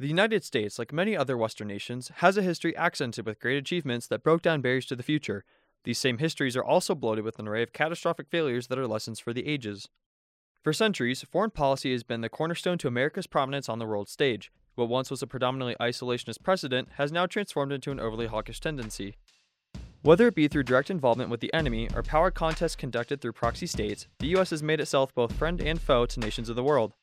The United States, like many other Western nations, has a history accented with great achievements that broke down barriers to the future. These same histories are also bloated with an array of catastrophic failures that are lessons for the ages. For centuries, foreign policy has been the cornerstone to America's prominence on the world stage. What once was a predominantly isolationist precedent has now transformed into an overly hawkish tendency. Whether it be through direct involvement with the enemy or power contests conducted through proxy states, the US has made itself both friend and foe to nations of the world.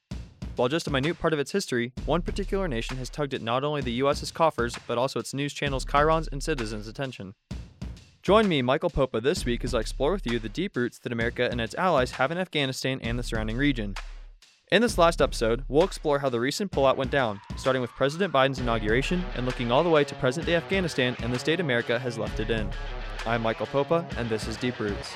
While just a minute part of its history, one particular nation has tugged at not only the US's coffers, but also its news channels, chyrons, and citizens' attention. Join me, Michael Popa, this week as I explore with you the deep roots that America and its allies have in Afghanistan and the surrounding region. In this last episode, we'll explore how the recent pullout went down, starting with President Biden's inauguration and looking all the way to present day Afghanistan and the state America has left it in. I'm Michael Popa, and this is Deep Roots.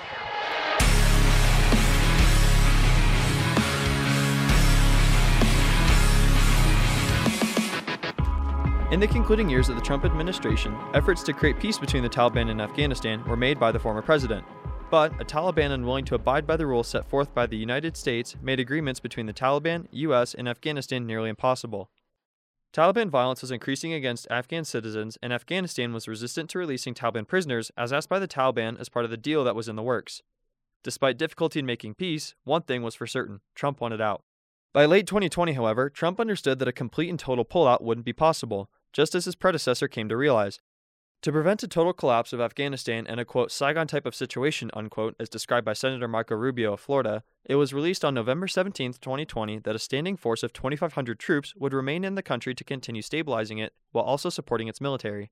In the concluding years of the Trump administration, efforts to create peace between the Taliban and Afghanistan were made by the former president. But a Taliban unwilling to abide by the rules set forth by the United States made agreements between the Taliban, US, and Afghanistan nearly impossible. Taliban violence was increasing against Afghan citizens, and Afghanistan was resistant to releasing Taliban prisoners as asked by the Taliban as part of the deal that was in the works. Despite difficulty in making peace, one thing was for certain Trump wanted out. By late 2020, however, Trump understood that a complete and total pullout wouldn't be possible, just as his predecessor came to realize. To prevent a total collapse of Afghanistan and a quote Saigon type of situation unquote as described by Senator Marco Rubio of Florida, it was released on November 17, 2020 that a standing force of 2500 troops would remain in the country to continue stabilizing it while also supporting its military.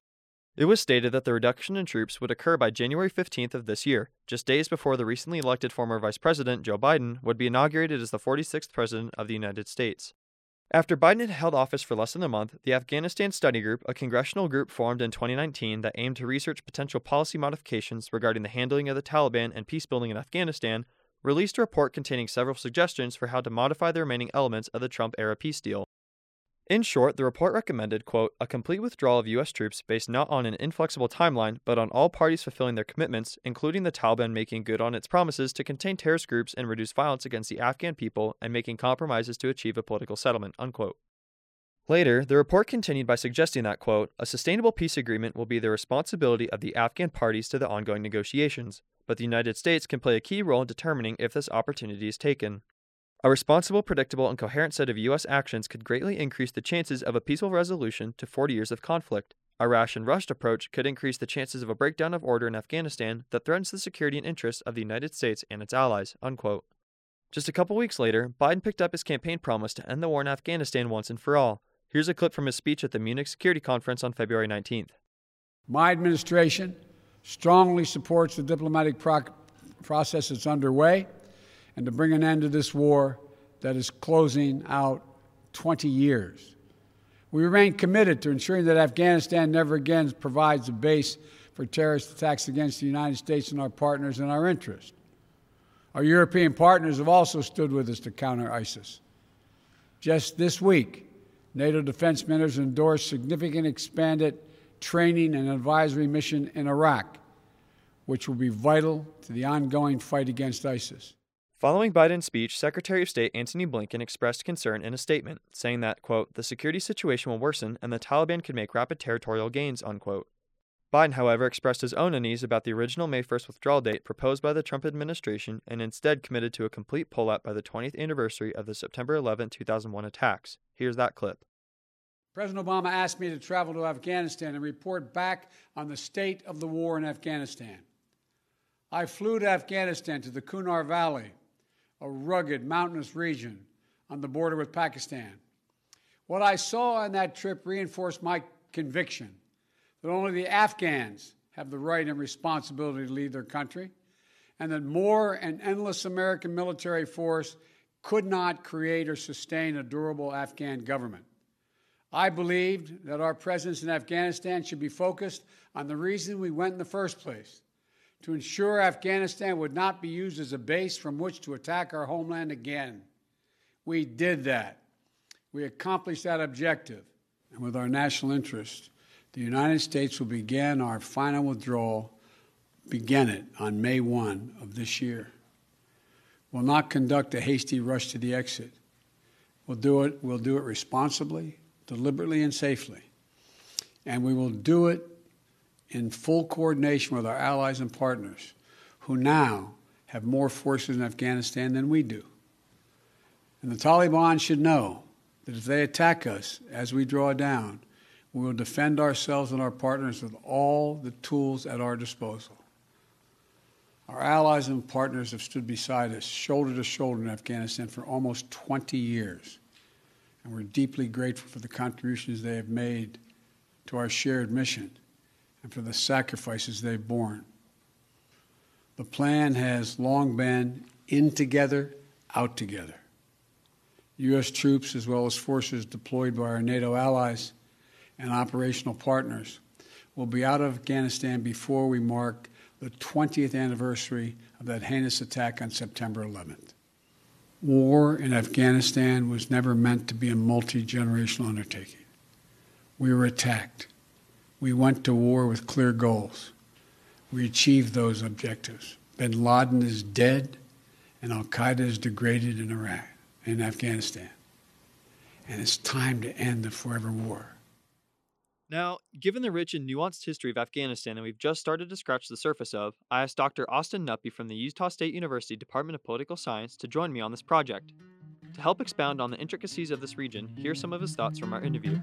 It was stated that the reduction in troops would occur by January 15th of this year, just days before the recently elected former Vice President Joe Biden would be inaugurated as the 46th President of the United States. After Biden had held office for less than a month, the Afghanistan Study Group, a congressional group formed in 2019 that aimed to research potential policy modifications regarding the handling of the Taliban and peacebuilding in Afghanistan, released a report containing several suggestions for how to modify the remaining elements of the Trump era peace deal. In short, the report recommended, quote, a complete withdrawal of U.S. troops based not on an inflexible timeline, but on all parties fulfilling their commitments, including the Taliban making good on its promises to contain terrorist groups and reduce violence against the Afghan people and making compromises to achieve a political settlement, unquote. Later, the report continued by suggesting that, quote, a sustainable peace agreement will be the responsibility of the Afghan parties to the ongoing negotiations, but the United States can play a key role in determining if this opportunity is taken. A responsible, predictable, and coherent set of U.S. actions could greatly increase the chances of a peaceful resolution to 40 years of conflict. A rash and rushed approach could increase the chances of a breakdown of order in Afghanistan that threatens the security and interests of the United States and its allies. Unquote. Just a couple weeks later, Biden picked up his campaign promise to end the war in Afghanistan once and for all. Here's a clip from his speech at the Munich Security Conference on February 19th. My administration strongly supports the diplomatic pro- process that's underway and to bring an end to this war that is closing out 20 years. We remain committed to ensuring that Afghanistan never again provides a base for terrorist attacks against the United States and our partners and our interests. Our European partners have also stood with us to counter ISIS. Just this week, NATO defense ministers endorsed significant expanded training and advisory mission in Iraq, which will be vital to the ongoing fight against ISIS. Following Biden's speech, Secretary of State Antony Blinken expressed concern in a statement, saying that, quote, the security situation will worsen and the Taliban could make rapid territorial gains, unquote. Biden, however, expressed his own unease about the original May 1st withdrawal date proposed by the Trump administration and instead committed to a complete pullout by the 20th anniversary of the September 11, 2001 attacks. Here's that clip. President Obama asked me to travel to Afghanistan and report back on the state of the war in Afghanistan. I flew to Afghanistan to the Kunar Valley a rugged mountainous region on the border with Pakistan. What I saw on that trip reinforced my conviction that only the Afghans have the right and responsibility to lead their country, and that more and endless American military force could not create or sustain a durable Afghan government. I believed that our presence in Afghanistan should be focused on the reason we went in the first place to ensure Afghanistan would not be used as a base from which to attack our homeland again. We did that. We accomplished that objective. And with our national interest, the United States will begin our final withdrawal, begin it on May 1 of this year. We'll not conduct a hasty rush to the exit. We'll do it, we'll do it responsibly, deliberately and safely. And we will do it in full coordination with our allies and partners who now have more forces in Afghanistan than we do. And the Taliban should know that if they attack us as we draw down, we will defend ourselves and our partners with all the tools at our disposal. Our allies and partners have stood beside us, shoulder to shoulder in Afghanistan for almost 20 years. And we're deeply grateful for the contributions they have made to our shared mission and for the sacrifices they've borne. The plan has long been in together, out together. U.S. troops, as well as forces deployed by our NATO allies and operational partners, will be out of Afghanistan before we mark the 20th anniversary of that heinous attack on September 11th. War in Afghanistan was never meant to be a multi generational undertaking. We were attacked. We went to war with clear goals. We achieved those objectives. Bin Laden is dead, and Al Qaeda is degraded in Iraq, in Afghanistan. And it's time to end the forever war. Now, given the rich and nuanced history of Afghanistan that we've just started to scratch the surface of, I asked Dr. Austin Knuppe from the Utah State University Department of Political Science to join me on this project. To help expound on the intricacies of this region, here's some of his thoughts from our interview.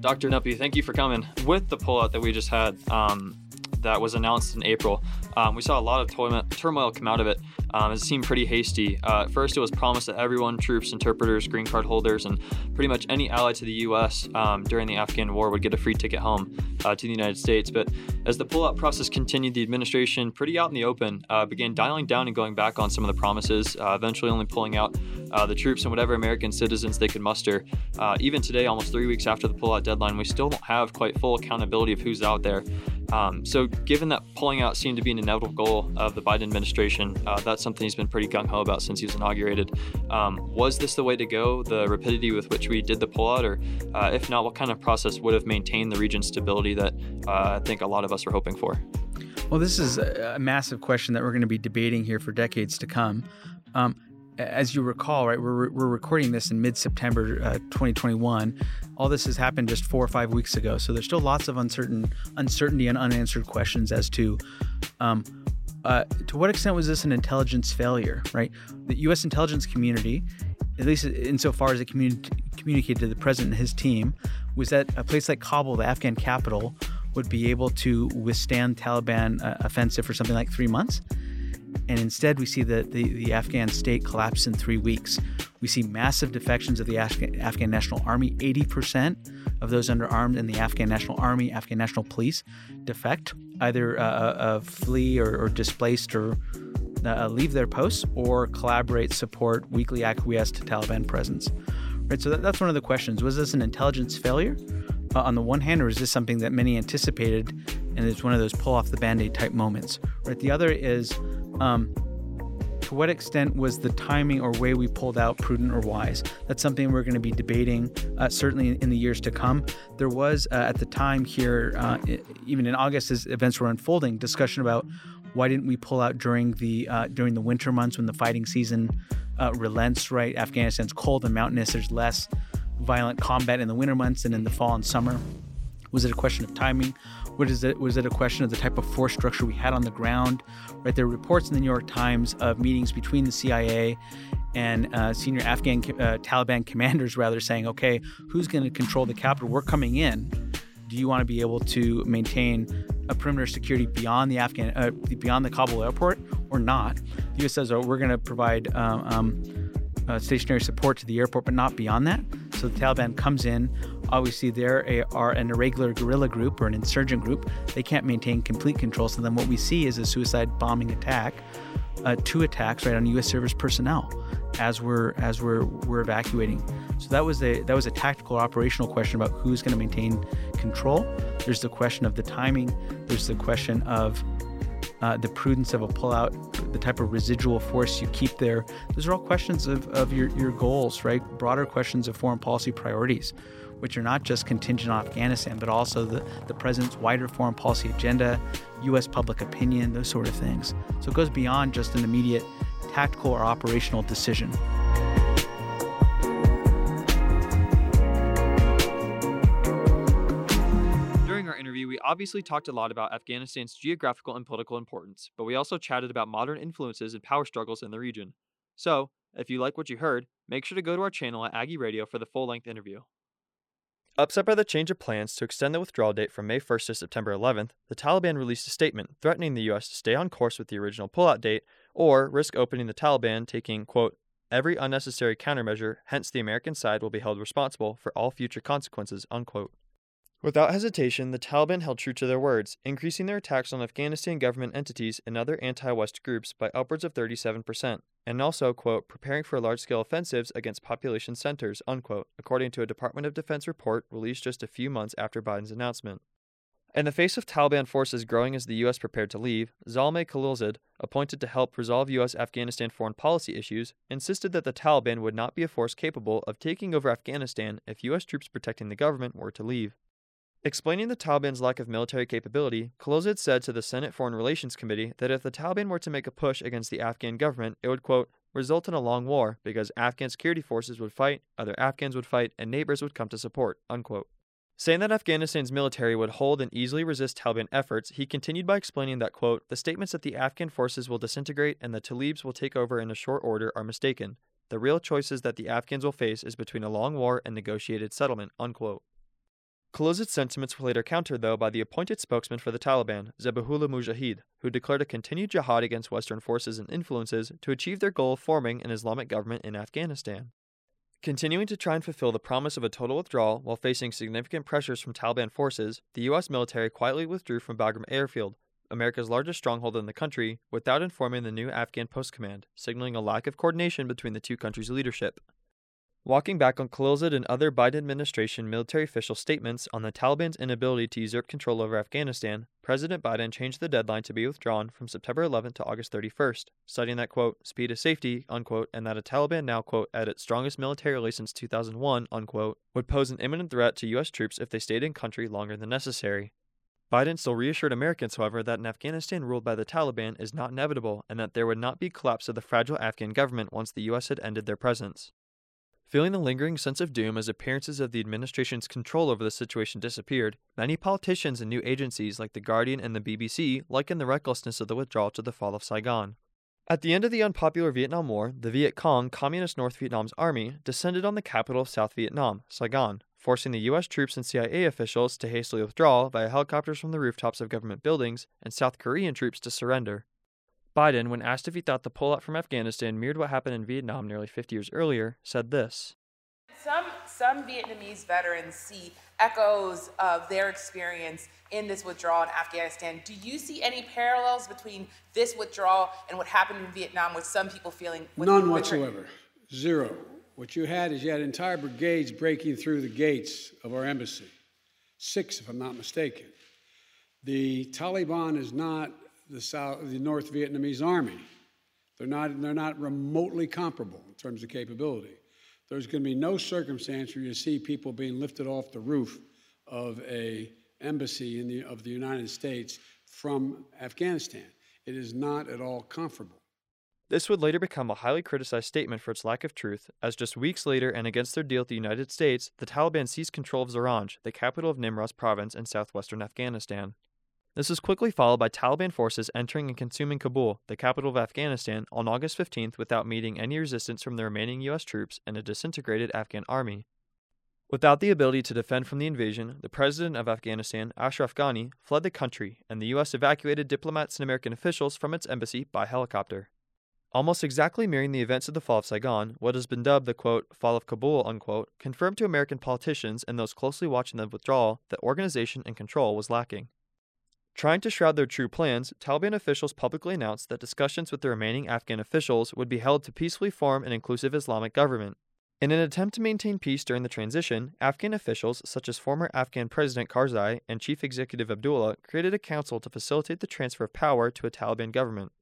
Dr. Knuppe, thank you for coming. With the pullout that we just had, um, that was announced in April, um, we saw a lot of turmoil come out of it. Um, it seemed pretty hasty. Uh, at first, it was promised that everyone, troops, interpreters, green card holders, and pretty much any ally to the U.S. Um, during the Afghan war would get a free ticket home uh, to the United States. But as the pullout process continued, the administration, pretty out in the open, uh, began dialing down and going back on some of the promises, uh, eventually only pulling out uh, the troops and whatever American citizens they could muster. Uh, even today, almost three weeks after the pullout deadline, we still don't have quite full accountability of who's out there. Um, so, given that pulling out seemed to be an inevitable goal of the Biden administration, uh, that's something he's been pretty gung ho about since he was inaugurated. Um, was this the way to go, the rapidity with which we did the pullout, or uh, if not, what kind of process would have maintained the region's stability that uh, I think a lot of us are hoping for? Well, this is a massive question that we're going to be debating here for decades to come. Um, as you recall, right, we're, we're recording this in mid September uh, 2021. All this has happened just four or five weeks ago. So there's still lots of uncertain uncertainty and unanswered questions as to um, uh, to what extent was this an intelligence failure, right? The U.S. intelligence community, at least insofar as it communi- communicated to the president and his team, was that a place like Kabul, the Afghan capital, would be able to withstand Taliban uh, offensive for something like three months and instead we see the, the, the, Afghan state collapse in three weeks. We see massive defections of the Afghan, Afghan National Army. 80% of those underarmed in the Afghan National Army, Afghan National Police defect, either uh, uh, uh flee or, or, displaced or uh, leave their posts or collaborate, support, weakly acquiesce to Taliban presence. Right, so that, that's one of the questions. Was this an intelligence failure on the one hand, or is this something that many anticipated and it's one of those pull off the band aid type moments? Right, the other is um, to what extent was the timing or way we pulled out prudent or wise? That's something we're going to be debating uh, certainly in the years to come. There was uh, at the time here, uh, even in August as events were unfolding, discussion about why didn't we pull out during the uh, during the winter months when the fighting season uh, relents? Right, Afghanistan's cold and mountainous. There's less violent combat in the winter months than in the fall and summer. Was it a question of timing? What is it? Was it a question of the type of force structure we had on the ground? Right, there are reports in the New York Times of meetings between the CIA and uh, senior Afghan uh, Taliban commanders, rather saying, "Okay, who's going to control the capital? We're coming in. Do you want to be able to maintain a perimeter security beyond the Afghan, uh, beyond the Kabul airport, or not?" The U.S. says, "Oh, we're going to provide." Um, um, uh, stationary support to the airport, but not beyond that. So the Taliban comes in. Obviously, they are an irregular guerrilla group or an insurgent group. They can't maintain complete control. So then what we see is a suicide bombing attack, uh, two attacks right on U.S. service personnel as we're as we're we're evacuating. So that was a that was a tactical operational question about who's going to maintain control. There's the question of the timing. There's the question of uh, the prudence of a pullout, the type of residual force you keep there. Those are all questions of, of your, your goals, right? Broader questions of foreign policy priorities, which are not just contingent on Afghanistan, but also the, the president's wider foreign policy agenda, U.S. public opinion, those sort of things. So it goes beyond just an immediate tactical or operational decision. During our interview, we obviously talked a lot about Afghanistan's geographical and political importance, but we also chatted about modern influences and power struggles in the region. So, if you like what you heard, make sure to go to our channel at Aggie Radio for the full length interview. Upset by the change of plans to extend the withdrawal date from May 1st to September 11th, the Taliban released a statement threatening the U.S. to stay on course with the original pullout date or risk opening the Taliban taking, quote, every unnecessary countermeasure, hence the American side will be held responsible for all future consequences, unquote. Without hesitation, the Taliban held true to their words, increasing their attacks on Afghanistan government entities and other anti West groups by upwards of 37%, and also, quote, preparing for large scale offensives against population centers, unquote, according to a Department of Defense report released just a few months after Biden's announcement. In the face of Taliban forces growing as the U.S. prepared to leave, Zalmay Khalilzad, appointed to help resolve U.S. Afghanistan foreign policy issues, insisted that the Taliban would not be a force capable of taking over Afghanistan if U.S. troops protecting the government were to leave. Explaining the Taliban's lack of military capability, Khalilzad said to the Senate Foreign Relations Committee that if the Taliban were to make a push against the Afghan government, it would, quote, result in a long war because Afghan security forces would fight, other Afghans would fight, and neighbors would come to support, unquote. Saying that Afghanistan's military would hold and easily resist Taliban efforts, he continued by explaining that, quote, the statements that the Afghan forces will disintegrate and the Talibs will take over in a short order are mistaken. The real choices that the Afghans will face is between a long war and negotiated settlement, unquote. Khalilzad's sentiments were later countered, though, by the appointed spokesman for the Taliban, Zabihullah Mujahid, who declared a continued jihad against Western forces and influences to achieve their goal of forming an Islamic government in Afghanistan. Continuing to try and fulfill the promise of a total withdrawal while facing significant pressures from Taliban forces, the U.S. military quietly withdrew from Bagram Airfield, America's largest stronghold in the country, without informing the new Afghan post command, signaling a lack of coordination between the two countries' leadership. Walking back on Khalilzad and other Biden administration military official statements on the Taliban's inability to usurp control over Afghanistan, President Biden changed the deadline to be withdrawn from September 11th to August 31st, citing that, quote, speed is safety, unquote, and that a Taliban now, quote, at its strongest militarily since 2001, unquote, would pose an imminent threat to U.S. troops if they stayed in country longer than necessary. Biden still reassured Americans, however, that an Afghanistan ruled by the Taliban is not inevitable and that there would not be collapse of the fragile Afghan government once the U.S. had ended their presence. Feeling the lingering sense of doom as appearances of the administration's control over the situation disappeared, many politicians and new agencies like The Guardian and the BBC likened the recklessness of the withdrawal to the fall of Saigon. At the end of the unpopular Vietnam War, the Viet Cong, Communist North Vietnam's army, descended on the capital of South Vietnam, Saigon, forcing the U.S. troops and CIA officials to hastily withdraw via helicopters from the rooftops of government buildings and South Korean troops to surrender. Biden, when asked if he thought the pullout from Afghanistan mirrored what happened in Vietnam nearly 50 years earlier, said this. Some, some Vietnamese veterans see echoes of their experience in this withdrawal in Afghanistan. Do you see any parallels between this withdrawal and what happened in Vietnam with some people feeling? None whatsoever. Zero. What you had is you had entire brigades breaking through the gates of our embassy. Six, if I'm not mistaken. The Taliban is not the, South, the North Vietnamese army. They're not, they're not remotely comparable in terms of capability. There's going to be no circumstance where you see people being lifted off the roof of a embassy the, of the United States from Afghanistan. It is not at all comparable. This would later become a highly criticized statement for its lack of truth, as just weeks later and against their deal with the United States, the Taliban seized control of Zaranj, the capital of Nimroz province in southwestern Afghanistan. This was quickly followed by Taliban forces entering and consuming Kabul, the capital of Afghanistan, on August 15th without meeting any resistance from the remaining U.S. troops and a disintegrated Afghan army. Without the ability to defend from the invasion, the president of Afghanistan, Ashraf Ghani, fled the country, and the U.S. evacuated diplomats and American officials from its embassy by helicopter. Almost exactly mirroring the events of the fall of Saigon, what has been dubbed the quote, fall of Kabul, unquote, confirmed to American politicians and those closely watching the withdrawal that organization and control was lacking. Trying to shroud their true plans, Taliban officials publicly announced that discussions with the remaining Afghan officials would be held to peacefully form an inclusive Islamic government. In an attempt to maintain peace during the transition, Afghan officials such as former Afghan President Karzai and Chief Executive Abdullah created a council to facilitate the transfer of power to a Taliban government.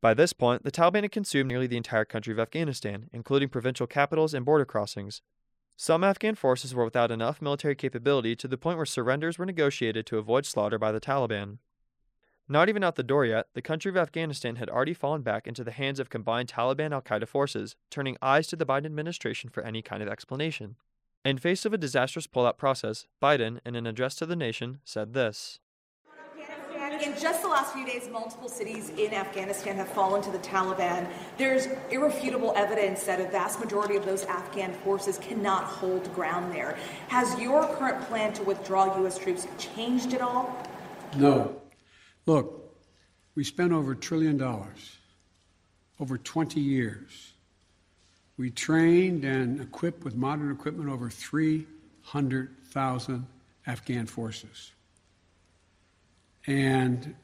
By this point, the Taliban had consumed nearly the entire country of Afghanistan, including provincial capitals and border crossings, some Afghan forces were without enough military capability to the point where surrenders were negotiated to avoid slaughter by the Taliban. Not even out the door yet, the country of Afghanistan had already fallen back into the hands of combined Taliban Al Qaeda forces, turning eyes to the Biden administration for any kind of explanation. In face of a disastrous pullout process, Biden, in an address to the nation, said this in just the last few days, multiple cities in Afghanistan have fallen to the Taliban. There's irrefutable evidence that a vast majority of those Afghan forces cannot hold ground there. Has your current plan to withdraw U.S. troops changed at all? No. Look, we spent over a trillion dollars over 20 years. We trained and equipped with modern equipment over 300,000 Afghan forces. And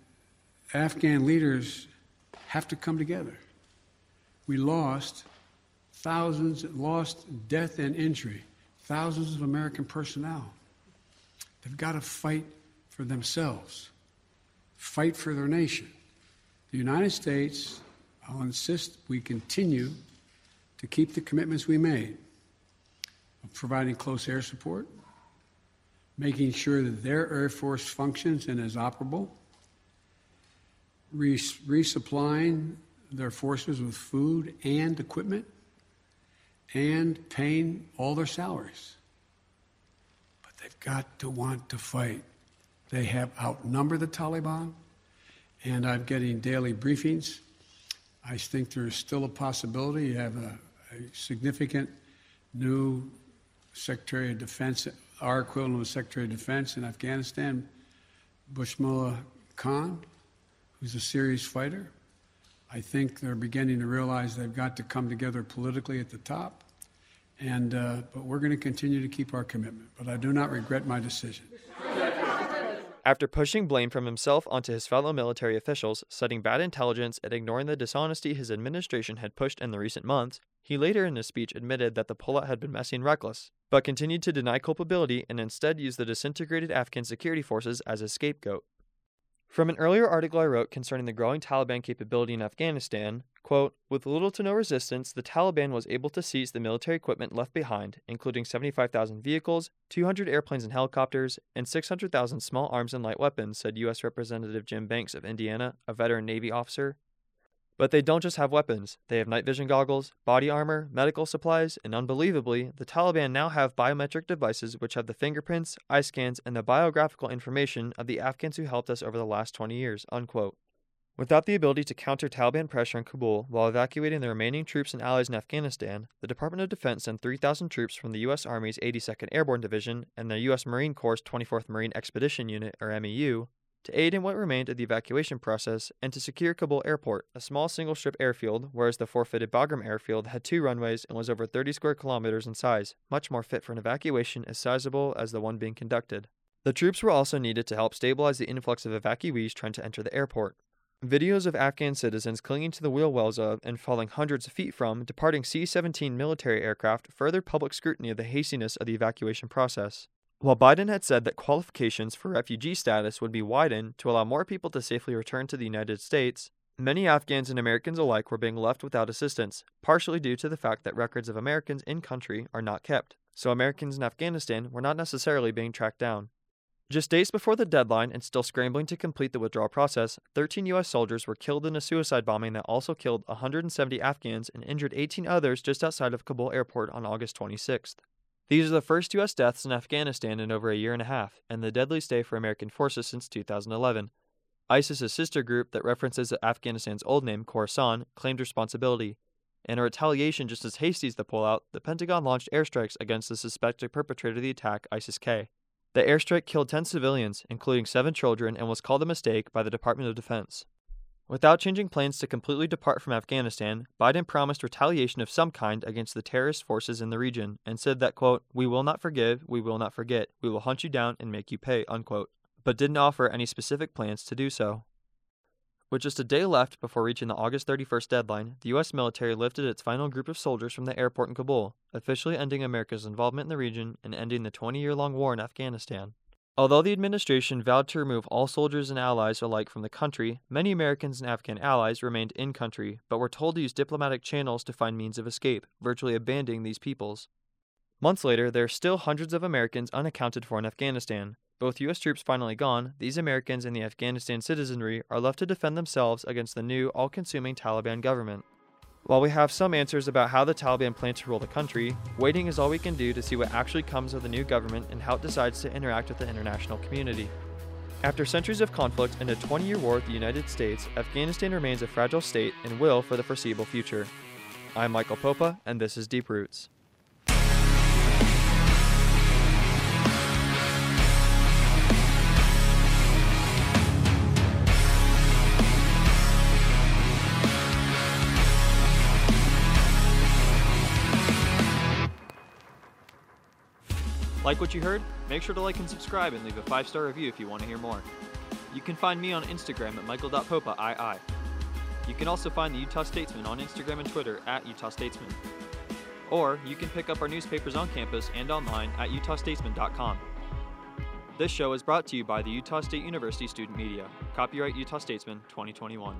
Afghan leaders have to come together. We lost thousands, lost death and injury, thousands of American personnel. They've got to fight for themselves, fight for their nation. The United States, I'll insist we continue to keep the commitments we made of providing close air support, making sure that their Air Force functions and is operable, res- resupplying their forces with food and equipment, and paying all their salaries. But they've got to want to fight. They have outnumbered the Taliban, and I'm getting daily briefings. I think there is still a possibility. You have a, a significant new Secretary of Defense our equivalent of Secretary of Defense in Afghanistan, Bismillah Khan, who's a serious fighter. I think they're beginning to realize they've got to come together politically at the top. And, uh, but we're going to continue to keep our commitment. But I do not regret my decision. After pushing blame from himself onto his fellow military officials, citing bad intelligence and ignoring the dishonesty his administration had pushed in the recent months, he later in his speech admitted that the pullout had been messy and reckless, but continued to deny culpability and instead used the disintegrated Afghan security forces as a scapegoat. From an earlier article I wrote concerning the growing Taliban capability in Afghanistan, quote, with little to no resistance, the Taliban was able to seize the military equipment left behind, including 75,000 vehicles, 200 airplanes and helicopters, and 600,000 small arms and light weapons, said U.S. Representative Jim Banks of Indiana, a veteran Navy officer. But they don't just have weapons, they have night vision goggles, body armor, medical supplies, and unbelievably, the Taliban now have biometric devices which have the fingerprints, eye scans, and the biographical information of the Afghans who helped us over the last 20 years. Unquote. Without the ability to counter Taliban pressure in Kabul while evacuating the remaining troops and allies in Afghanistan, the Department of Defense sent 3,000 troops from the U.S. Army's 82nd Airborne Division and the U.S. Marine Corps' 24th Marine Expedition Unit, or MEU, to aid in what remained of the evacuation process and to secure Kabul Airport, a small single strip airfield, whereas the forfeited Bagram Airfield had two runways and was over 30 square kilometers in size, much more fit for an evacuation as sizable as the one being conducted. The troops were also needed to help stabilize the influx of evacuees trying to enter the airport. Videos of Afghan citizens clinging to the wheel wells of and falling hundreds of feet from departing C 17 military aircraft furthered public scrutiny of the hastiness of the evacuation process. While Biden had said that qualifications for refugee status would be widened to allow more people to safely return to the United States, many Afghans and Americans alike were being left without assistance, partially due to the fact that records of Americans in country are not kept, so Americans in Afghanistan were not necessarily being tracked down. Just days before the deadline and still scrambling to complete the withdrawal process, 13 U.S. soldiers were killed in a suicide bombing that also killed 170 Afghans and injured 18 others just outside of Kabul airport on August 26th. These are the first U.S. deaths in Afghanistan in over a year and a half, and the deadliest day for American forces since 2011. ISIS's sister group that references Afghanistan's old name, Khorasan, claimed responsibility. In a retaliation just as hasty as the pullout, the Pentagon launched airstrikes against the suspected perpetrator of the attack, ISIS K. The airstrike killed 10 civilians, including seven children, and was called a mistake by the Department of Defense. Without changing plans to completely depart from Afghanistan, Biden promised retaliation of some kind against the terrorist forces in the region and said that, quote, we will not forgive, we will not forget, we will hunt you down and make you pay, unquote, but didn't offer any specific plans to do so. With just a day left before reaching the August 31st deadline, the U.S. military lifted its final group of soldiers from the airport in Kabul, officially ending America's involvement in the region and ending the 20 year long war in Afghanistan. Although the administration vowed to remove all soldiers and allies alike from the country, many Americans and Afghan allies remained in country, but were told to use diplomatic channels to find means of escape, virtually abandoning these peoples. Months later, there are still hundreds of Americans unaccounted for in Afghanistan. Both U.S. troops finally gone, these Americans and the Afghanistan citizenry are left to defend themselves against the new, all consuming Taliban government. While we have some answers about how the Taliban plan to rule the country, waiting is all we can do to see what actually comes of the new government and how it decides to interact with the international community. After centuries of conflict and a 20 year war with the United States, Afghanistan remains a fragile state and will for the foreseeable future. I'm Michael Popa, and this is Deep Roots. Like what you heard? Make sure to like and subscribe and leave a five star review if you want to hear more. You can find me on Instagram at michael.popa.ii. You can also find the Utah Statesman on Instagram and Twitter at Utah Statesman. Or you can pick up our newspapers on campus and online at utahstatesman.com. This show is brought to you by the Utah State University Student Media. Copyright Utah Statesman 2021.